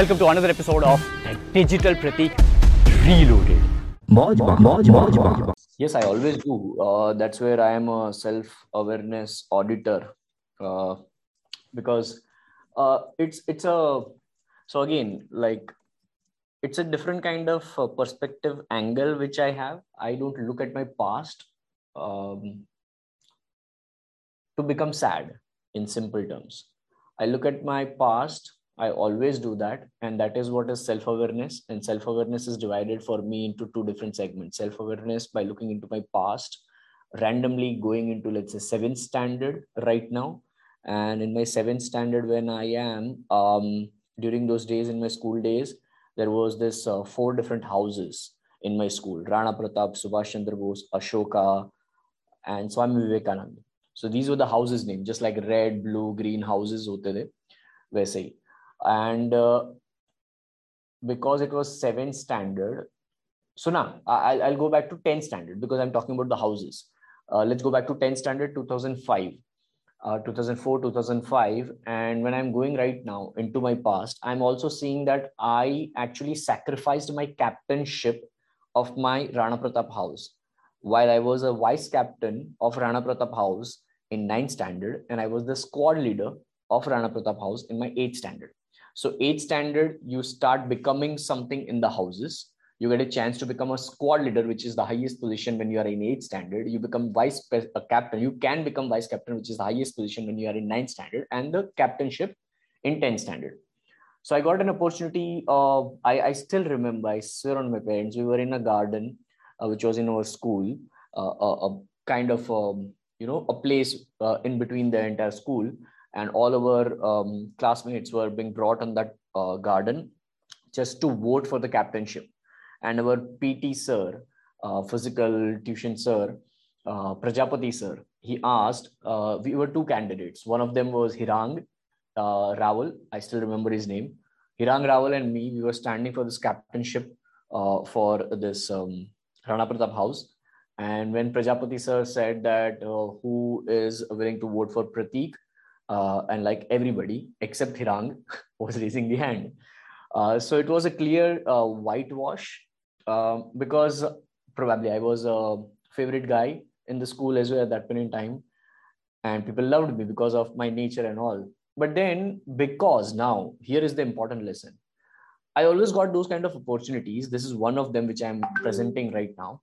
Welcome to another episode of Digital Pratik Reloaded. Yes, I always do. Uh, that's where I am a self-awareness auditor, uh, because uh, it's it's a so again like it's a different kind of uh, perspective angle which I have. I don't look at my past um, to become sad. In simple terms, I look at my past I always do that. And that is what is self awareness. And self awareness is divided for me into two different segments self awareness by looking into my past, randomly going into, let's say, seventh standard right now. And in my seventh standard, when I am, um, during those days in my school days, there was this uh, four different houses in my school Rana Pratap, Subhash Chandra Bose, Ashoka, and Swami Vivekananda. So these were the houses named, just like red, blue, green houses. Hote the, वैसे and uh, because it was seven standard so now I'll, I'll go back to 10 standard because i'm talking about the houses. Uh, let's go back to 10 standard 2005 uh, 2004 2005 and when i'm going right now into my past i'm also seeing that i actually sacrificed my captainship of my rana pratap house while i was a vice captain of rana pratap house in 9th standard. And i was the squad leader of rana pratap house in my 8th standard so eighth standard, you start becoming something in the houses. You get a chance to become a squad leader, which is the highest position when you are in eighth standard. You become vice a captain. You can become vice captain, which is the highest position when you are in ninth standard, and the captainship in 10th standard. So I got an opportunity. Uh, I, I still remember, I swear on my parents, we were in a garden, uh, which was in our school, uh, a, a, kind of, um, you know, a place uh, in between the entire school and all our um, classmates were being brought on that uh, garden just to vote for the captainship. And our pt sir uh, physical tuition sir uh, prajapati sir he asked uh, we were two candidates. One of them was hirang uh, rawal. I still remember his name. Hirang rawal and me we were standing for this captainship uh, for this um, rana pratap house. And when prajapati sir said that who is willing to vote for pratik uh, and like everybody except Hirang was raising the hand. Uh, so it was a clear uh, whitewash uh, because probably I was a favorite guy in the school as well at that point in time, and people loved me because of my nature and all. But then, because now here is the important lesson, I always got those kind of opportunities. This is one of them which I'm presenting right now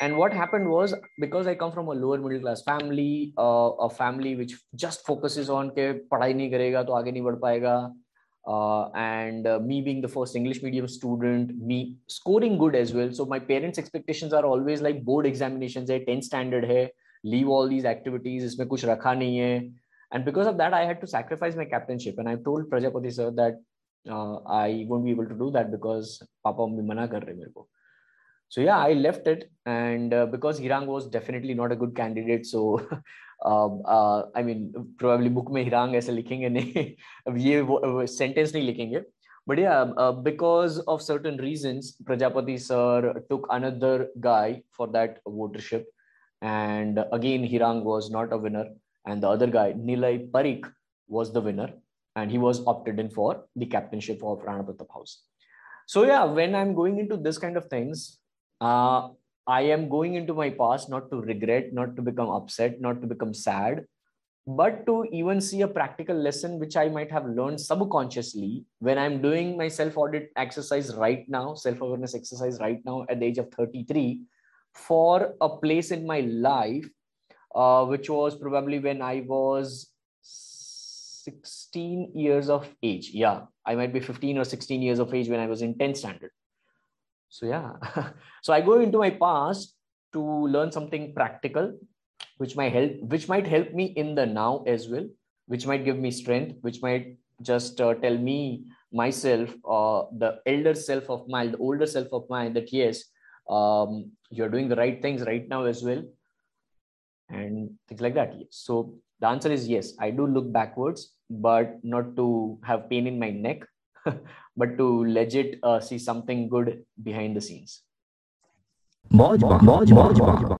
and what happened was because i come from a lower middle class family uh, a family which just focuses on ke padhai nahi karega to aage nahi badh payega uh, and uh, me being the first english medium student me scoring good as well. So my parents expectations are always like board examinations hai 10 standard hai leave all these activities isme kuch rakha nahi hai. And because of that i had to sacrifice my captainship. And i told prajapati sir that uh, i won't be able to do that because papa mummy mana kar rahe mere ko so yeah i left it. And uh, because hirang was definitely not a good candidate so um, uh, i mean probably book mein hirang aise likhenge nahi. Ye sentence nahi likhenge. But yeah uh, because of certain reasons prajapati sir took another guy for that votership. And again hirang was not a winner. And the other guy nilay parik was the winner. And he was opted in for the captainship of rana pratap house. So yeah when i'm going into this kind of things uh, I am going into my past not to regret, not to become upset, not to become sad, but to even see a practical lesson which I might have learned subconsciously when I'm doing my self audit exercise right now, self awareness exercise right now at the age of 33 for a place in my life, uh, which was probably when I was 16 years of age. Yeah, I might be 15 or 16 years of age when I was in 10th standard so yeah. So i go into my past to learn something practical which might help which might help me in the now as well which might give me strength which might just uh, tell me myself uh, the elder self of mine the older self of mine that yes um, you're doing the right things right now as well and things like that. So the answer is yes i do look backwards but not to have pain in my neck but to legit uh, see something good behind the scenes.